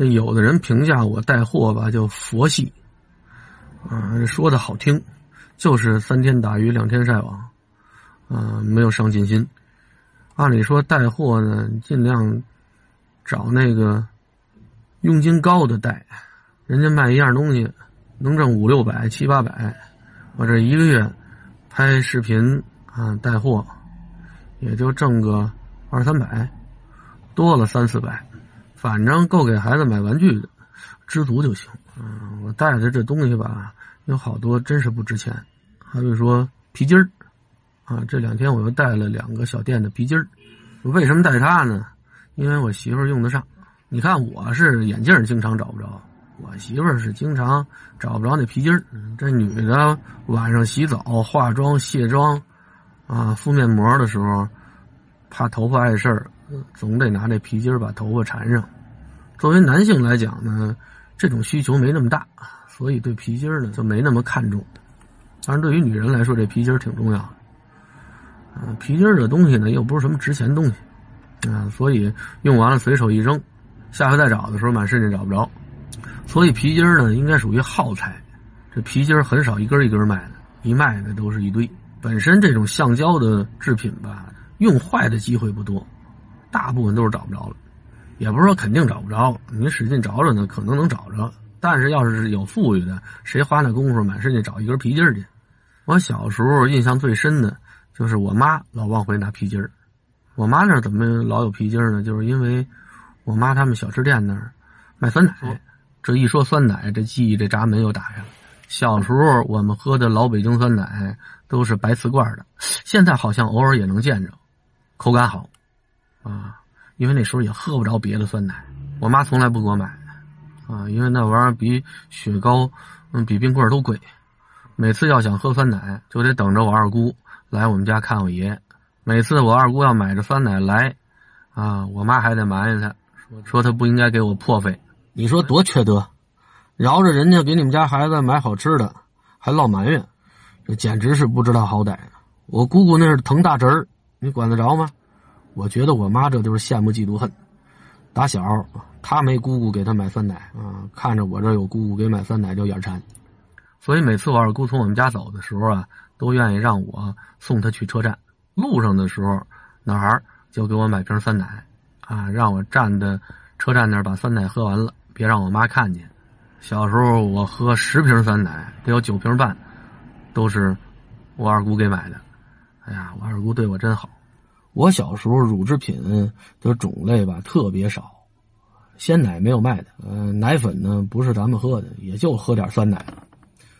这有的人评价我带货吧，叫佛系，啊，说的好听，就是三天打鱼两天晒网，啊，没有上进心。按理说带货呢，尽量找那个佣金高的带，人家卖一样东西能挣五六百、七八百，我这一个月拍视频啊带货，也就挣个二三百，多了三四百。反正够给孩子买玩具的，知足就行。嗯，我带的这东西吧，有好多真是不值钱。还比如说皮筋儿，啊，这两天我又带了两个小店的皮筋儿。为什么带它呢？因为我媳妇儿用得上。你看我是眼镜经常找不着，我媳妇儿是经常找不着那皮筋儿。这女的晚上洗澡、化妆、卸妆，啊，敷面膜的时候，怕头发碍事儿。总得拿这皮筋儿把头发缠上。作为男性来讲呢，这种需求没那么大，所以对皮筋呢就没那么看重。当然，对于女人来说，这皮筋挺重要的。皮筋这东西呢又不是什么值钱东西，啊，所以用完了随手一扔，下回再找的时候满世界找不着。所以皮筋呢应该属于耗材，这皮筋很少一根一根卖的，一卖的都是一堆。本身这种橡胶的制品吧，用坏的机会不多。大部分都是找不着了，也不是说肯定找不着，你使劲找找呢，可能能找着。但是要是有富裕的，谁花那功夫满世界找一根皮筋去？我小时候印象最深的就是我妈老往回拿皮筋我妈那怎么老有皮筋呢？就是因为我妈他们小吃店那儿卖酸奶，这一说酸奶，这记忆这闸门又打开了。小时候我们喝的老北京酸奶都是白瓷罐的，现在好像偶尔也能见着，口感好。啊，因为那时候也喝不着别的酸奶，我妈从来不给我买，啊，因为那玩意儿比雪糕，嗯，比冰棍都贵。每次要想喝酸奶，就得等着我二姑来我们家看我爷。每次我二姑要买着酸奶来，啊，我妈还得埋怨她，说她不应该给我破费。你说多缺德，饶着人家给你们家孩子买好吃的，还落埋怨，这简直是不知道好歹。我姑姑那是疼大侄儿，你管得着吗？我觉得我妈这就是羡慕嫉妒恨。打小她没姑姑给她买酸奶啊，看着我这有姑姑给买酸奶就眼馋，所以每次我二姑从我们家走的时候啊，都愿意让我送她去车站。路上的时候，哪儿就给我买瓶酸奶啊，让我站的车站那把酸奶喝完了，别让我妈看见。小时候我喝十瓶酸奶，得有九瓶半都是我二姑给买的。哎呀，我二姑对我真好。我小时候乳制品的种类吧特别少，鲜奶没有卖的，呃，奶粉呢不是咱们喝的，也就喝点酸奶。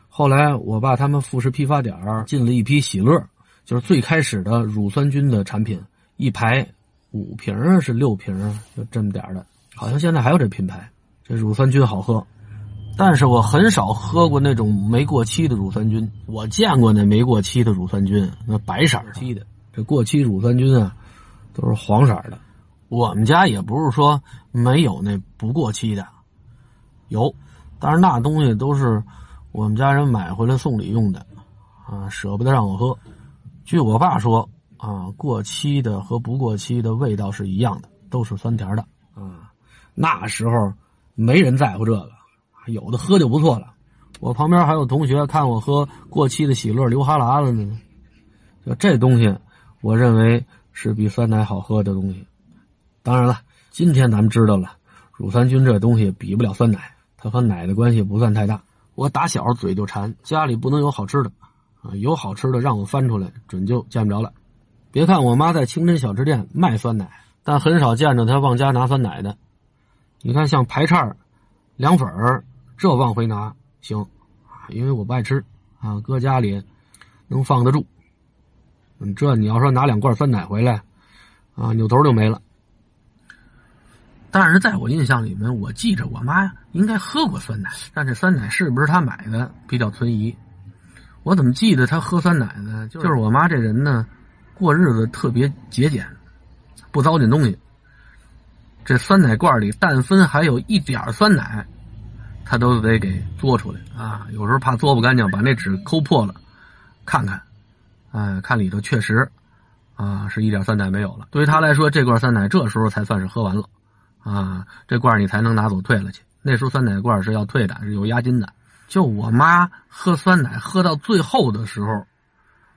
后来我爸他们副食批发点进了一批喜乐，就是最开始的乳酸菌的产品，一排五瓶是六瓶就这么点的，好像现在还有这品牌。这乳酸菌好喝，但是我很少喝过那种没过期的乳酸菌。我见过那没过期的乳酸菌，那白色期的。这过期乳酸菌啊，都是黄色的。我们家也不是说没有那不过期的，有，但是那东西都是我们家人买回来送礼用的，啊，舍不得让我喝。据我爸说，啊，过期的和不过期的味道是一样的，都是酸甜的。啊，那时候没人在乎这个，有的喝就不错了。我旁边还有同学看我喝过期的喜乐流哈喇子呢，就这东西。我认为是比酸奶好喝的东西。当然了，今天咱们知道了，乳酸菌这东西比不了酸奶，它和奶的关系不算太大。我打小嘴就馋，家里不能有好吃的，啊，有好吃的让我翻出来，准就见不着了。别看我妈在清真小吃店卖酸奶，但很少见着她往家拿酸奶的。你看，像排叉、凉粉儿，这往回拿行，因为我不爱吃啊，搁家里能放得住。嗯，这你要说拿两罐酸奶回来，啊，扭头就没了。但是在我印象里面，我记着我妈应该喝过酸奶，但这酸奶是不是她买的比较存疑。我怎么记得她喝酸奶呢？就是我妈这人呢，过日子特别节俭，不糟践东西。这酸奶罐里但分还有一点酸奶，她都得给嘬出来啊。有时候怕嘬不干净，把那纸抠破了，看看。哎，看里头确实，啊，是一点酸奶没有了。对于他来说，这罐酸奶这时候才算是喝完了，啊，这罐你才能拿走退了去。那时候酸奶罐是要退的，是有押金的。就我妈喝酸奶喝到最后的时候，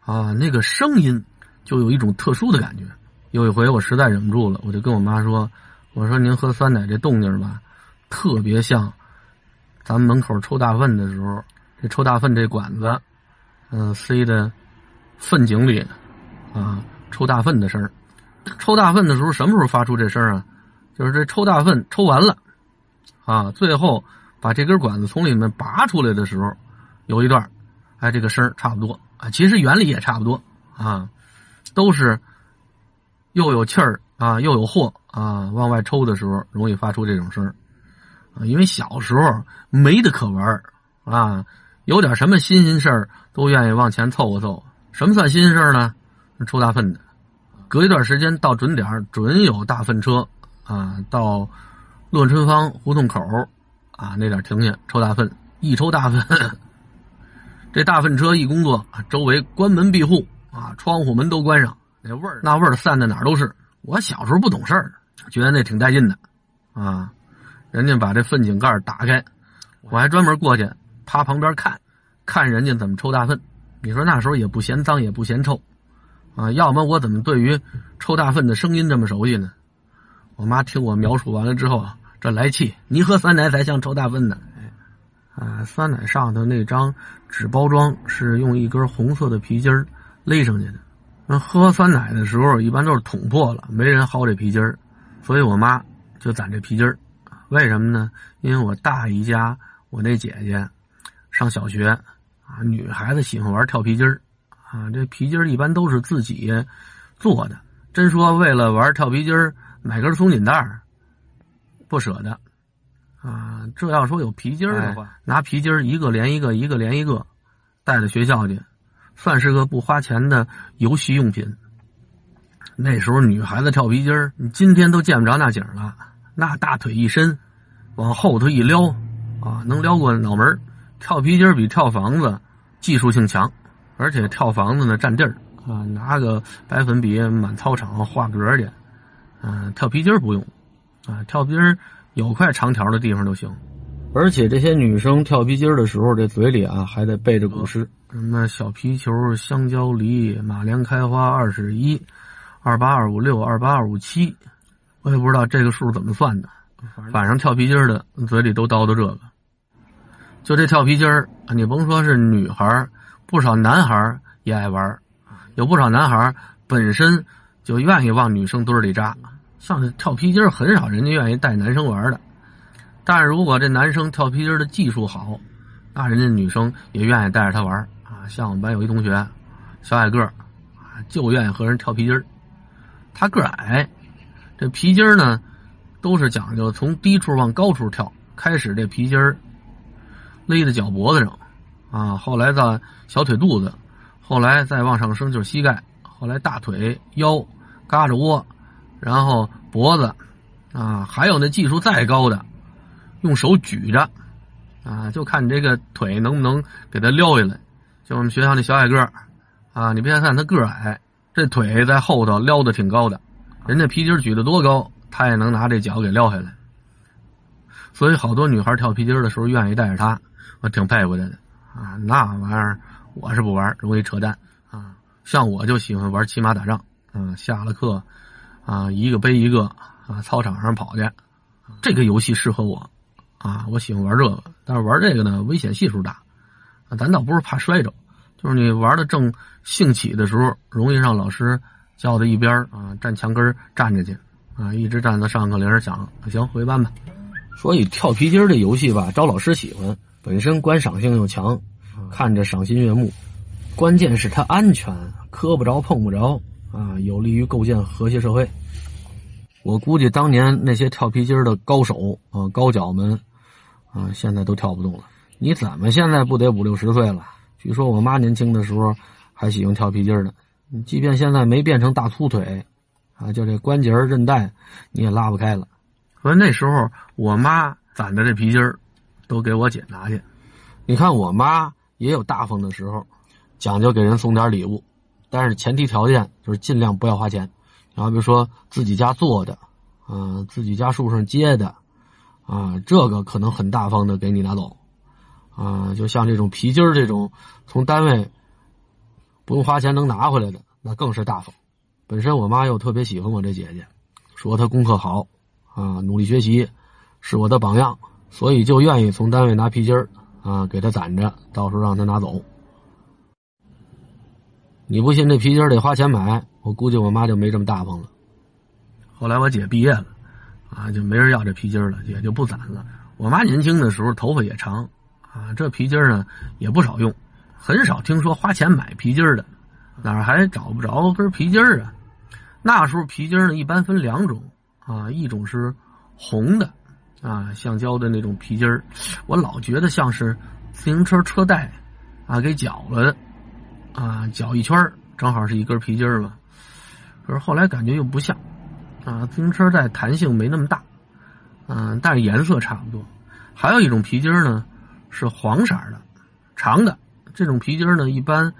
啊，那个声音就有一种特殊的感觉。有一回我实在忍不住了，我就跟我妈说：“我说您喝酸奶这动静吧，特别像咱们门口抽大粪的时候，这抽大粪这管子，嗯，塞的粪井里，啊，抽大粪的声抽大粪的时候什么时候发出这声啊？就是这抽大粪抽完了，啊，最后把这根管子从里面拔出来的时候，有一段，哎，这个声差不多啊，其实原理也差不多啊，都是。”又有气儿啊，又有货啊，往外抽的时候容易发出这种声啊。因为小时候没得可玩啊，有点什么新鲜事儿都愿意往前凑合凑合。什么算新鲜事儿呢？抽大粪的，隔一段时间到准点准有大粪车啊，到乐春坊胡同口啊那点停下抽大粪，一抽大粪，这大粪车一工作，周围关门闭户啊，窗户门都关上。那味儿，那味儿散的哪儿都是。我小时候不懂事儿，觉得那挺带劲的，啊，人家把这粪井盖打开，我还专门过去趴旁边看，看人家怎么抽大粪。你说那时候也不嫌脏，也不嫌臭，啊，要么我怎么对于臭大粪的声音这么熟悉呢？我妈听我描述完了之后，这来气，你喝酸奶才像臭大粪呢。啊，酸奶上头那张纸包装是用一根红色的皮筋勒上去的。那喝酸奶的时候，一般都是捅破了，没人薅这皮筋，所以我妈就攒这皮筋。为什么呢？因为我大姨家我那姐姐上小学啊，女孩子喜欢玩跳皮筋儿啊，这皮筋儿一般都是自己做的。真说为了玩跳皮筋儿买根松紧带儿，不舍得啊。这要说有皮筋儿的话，拿皮筋儿一个连一个，一个连一个，带到学校去。算是个不花钱的游戏用品。那时候女孩子跳皮筋儿，你今天都见不着那景了。那大腿一伸，往后头一撩，啊，能撩过脑门跳皮筋儿比跳房子技术性强，而且跳房子呢占地儿啊，拿个白粉笔满操场画格去。嗯，跳皮筋儿不用，啊，跳皮筋儿有块长条的地方就行。而且这些女生跳皮筋儿的时候，这嘴里啊还得背着古诗。什么小皮球、香蕉梨、马莲开花二十一，二八二五六，二八二五七，我也不知道这个数怎么算的。反正跳皮筋的嘴里都叨叨这个。就这跳皮筋儿，你甭说是女孩不少男孩也爱玩有不少男孩本身就愿意往女生堆里扎。像这跳皮筋儿很少人家愿意带男生玩的。但是如果这男生跳皮筋的技术好，那人家女生也愿意带着他玩啊像我们班有一同学，小矮个儿，就愿意和人跳皮筋儿。他个矮，这皮筋儿呢，都是讲究从低处往高处跳。开始这皮筋儿勒在脚脖子上，啊，后来到小腿肚子，后来再往上升就是膝盖，后来大腿、腰、嘎着窝，然后脖子，啊，还有那技术再高的，用手举着，啊，就看你这个腿能不能给他撩下来。就我们学校那小矮个儿，啊，你别看他个矮，这腿在后头撩的挺高的，人家皮筋举得多高，他也能拿这脚给撩下来。所以好多女孩跳皮筋的时候愿意带着他，我挺佩服他的啊。那玩意儿我是不玩，容易扯淡啊。像我就喜欢玩骑马打仗，啊，下了课啊，一个背一个啊，操场上跑去，这个游戏适合我啊，我喜欢玩这个，但是玩这个呢，危险系数大。咱倒不是怕摔着，就是你玩的正兴起的时候，容易让老师叫到一边啊，站墙根站着去啊，一直站到上课铃响，行回班吧。所以跳皮筋这游戏吧，招老师喜欢，本身观赏性又强，看着赏心悦目。关键是它安全，磕不着碰不着啊，有利于构建和谐社会。我估计当年那些跳皮筋的高手啊，高脚们啊，现在都跳不动了。你怎么现在不得五六十岁了？据说我妈年轻的时候还喜欢跳皮筋呢。即便现在没变成大粗腿，啊，就这关节韧带你也拉不开了。所以那时候我妈攒的这皮筋都给我姐拿去。你看我妈也有大方的时候，讲究给人送点礼物，但是前提条件就是尽量不要花钱。然后比如说自己家做的，啊，自己家树上结的，啊，这个可能很大方的给你拿走，啊，就像这种皮筋儿这种从单位不用花钱能拿回来的，那更是大方。本身我妈又特别喜欢我这姐姐，说她功课好，啊，努力学习，是我的榜样，所以就愿意从单位拿皮筋儿，啊，给她攒着，到时候让她拿走。你不信这皮筋得花钱买，我估计我妈就没这么大方了。后来我姐毕业了，啊，就没人要这皮筋了，也就不攒了。我妈年轻的时候头发也长，啊，这皮筋呢也不少用，很少听说花钱买皮筋的，哪还找不着根皮筋啊？那时候皮筋呢一般分两种，啊，一种是红的，啊，橡胶的那种皮筋儿我老觉得像是自行车车带，啊，给绞了的。啊，绞一圈正好是一根皮筋儿嘛。可是后来感觉又不像，啊，自行车带弹性没那么大，嗯，但是颜色差不多。还有一种皮筋儿呢，是黄色的，长的。这种皮筋儿呢，一般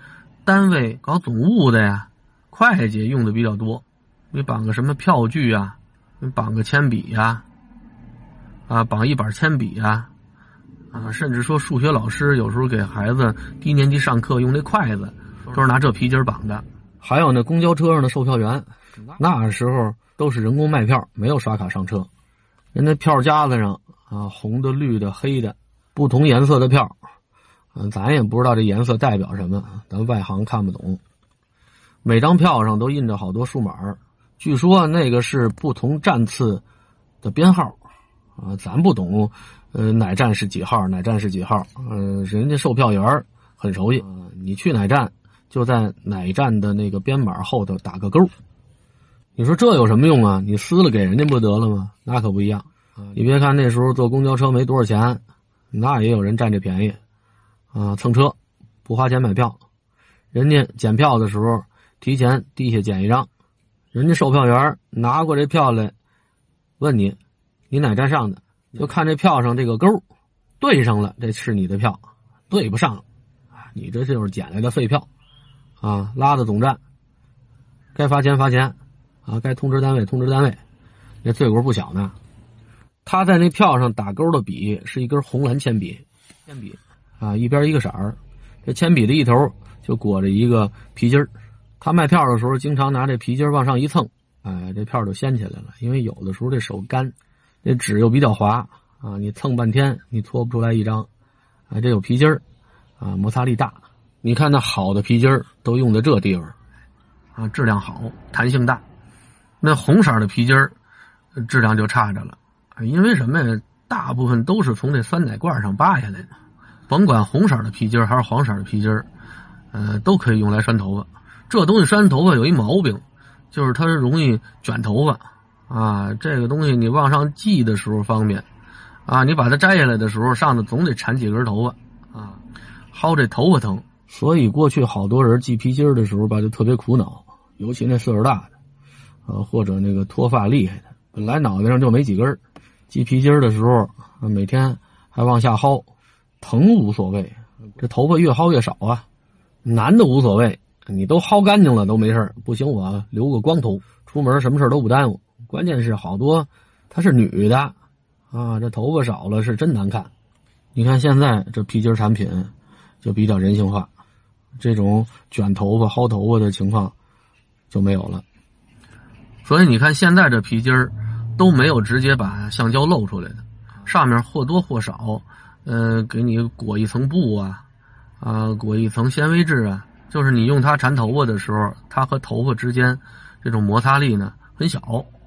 单位搞总务的呀，会计用的比较多。你绑个什么票据啊，你绑个铅笔呀，啊，绑一板铅笔啊，啊，甚至说数学老师有时候给孩子低年级上课用那筷子。都是拿这皮筋绑的，还有那公交车上的售票员，那时候都是人工卖票，没有刷卡上车。人家票夹子上啊，红的、绿的、黑的，不同颜色的票，嗯，咱也不知道这颜色代表什么，咱外行看不懂。每张票上都印着好多数码，据说那个是不同站次的编号，啊，咱不懂，呃，哪站是几号，哪站是几号，呃，人家售票员很熟悉，你去哪站？就在哪站的那个编码后头打个勾，你说这有什么用啊？你撕了给人家不得了吗？那可不一样。你别看那时候坐公交车没多少钱，那也有人占这便宜，啊，蹭车，不花钱买票，人家检票的时候提前地下检一张，人家售票员拿过这票来，问你，你哪站上的？就看这票上这个勾，对上了，这是你的票；对不上，啊，你这就是捡来的废票。啊，拉到总站，该罚钱罚钱，啊，该通知单位通知单位，那罪过不小呢。他在那票上打勾的笔是一根红蓝铅笔，铅笔啊，一边一个色儿，这铅笔的一头就裹着一个皮筋儿。他卖票的时候经常拿这皮筋往上一蹭，哎，这票就掀起来了。因为有的时候这手干，这纸又比较滑啊，你蹭半天你搓不出来一张，啊，这有皮筋儿，啊，摩擦力大。你看那好的皮筋儿都用在这地方，啊，质量好，弹性大。那红色的皮筋儿，质量就差着了。因为什么呀？大部分都是从这酸奶罐上扒下来的。甭管红色的皮筋儿还是黄色的皮筋儿，呃，都可以用来拴头发。这东西拴头发有一毛病，就是它容易卷头发。啊，这个东西你往上系的时候方便，啊，你把它摘下来的时候，上头总得缠几根头发，啊，薅这头发疼。所以过去好多人系皮筋的时候吧，就特别苦恼，尤其那岁数大的，啊，或者那个脱发厉害的，本来脑袋上就没几根系皮筋的时候，每天还往下薅，疼无所谓，这头发越薅越少啊。男的无所谓，你都薅干净了都没事不行我留个光头，出门什么事都不耽误。关键是好多她是女的，啊，这头发少了是真难看。你看现在这皮筋产品就比较人性化。这种卷头发、薅头发的情况就没有了，所以你看现在这皮筋都没有直接把橡胶露出来的，上面或多或少，呃，给你裹一层布啊，啊，裹一层纤维质啊，就是你用它缠头发的时候，它和头发之间这种摩擦力呢很小。